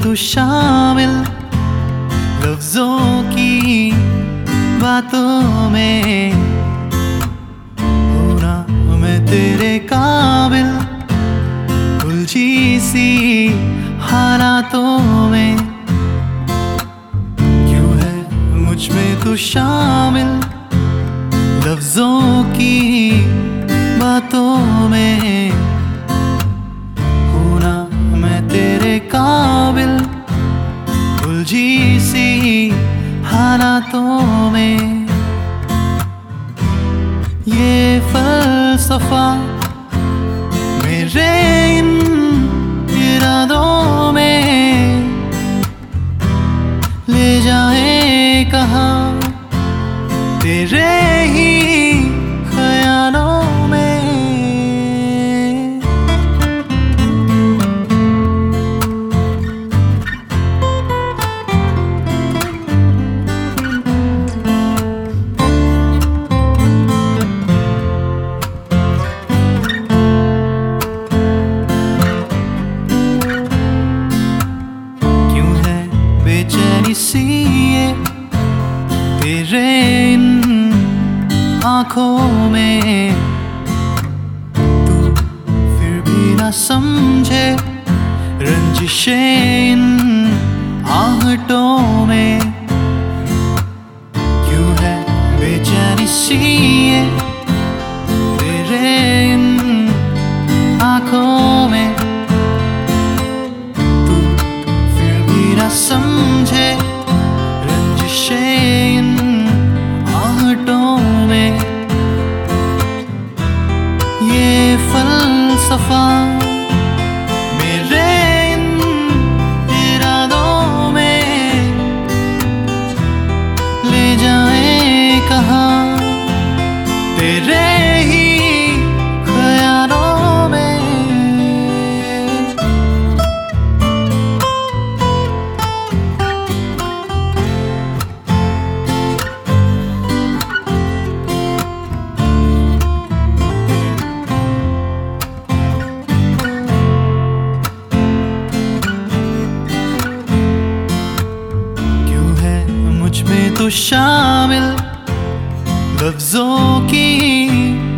शामिल लफ्जों की बातों में होना मैं तेरे काबिल उलझी सी हालातों में। क्यों है मुझमें तू शामिल लफ्जों की बातों में? हालातों में। ये फलसफा मेरे इन इरादों में। ले जाए कहा तेरे आँखों में। तू फिर भी ना समझे रंजिशें इन आहटों में। क्यों है बेचैनी सी मुझमें तो शामिल लफ्जों की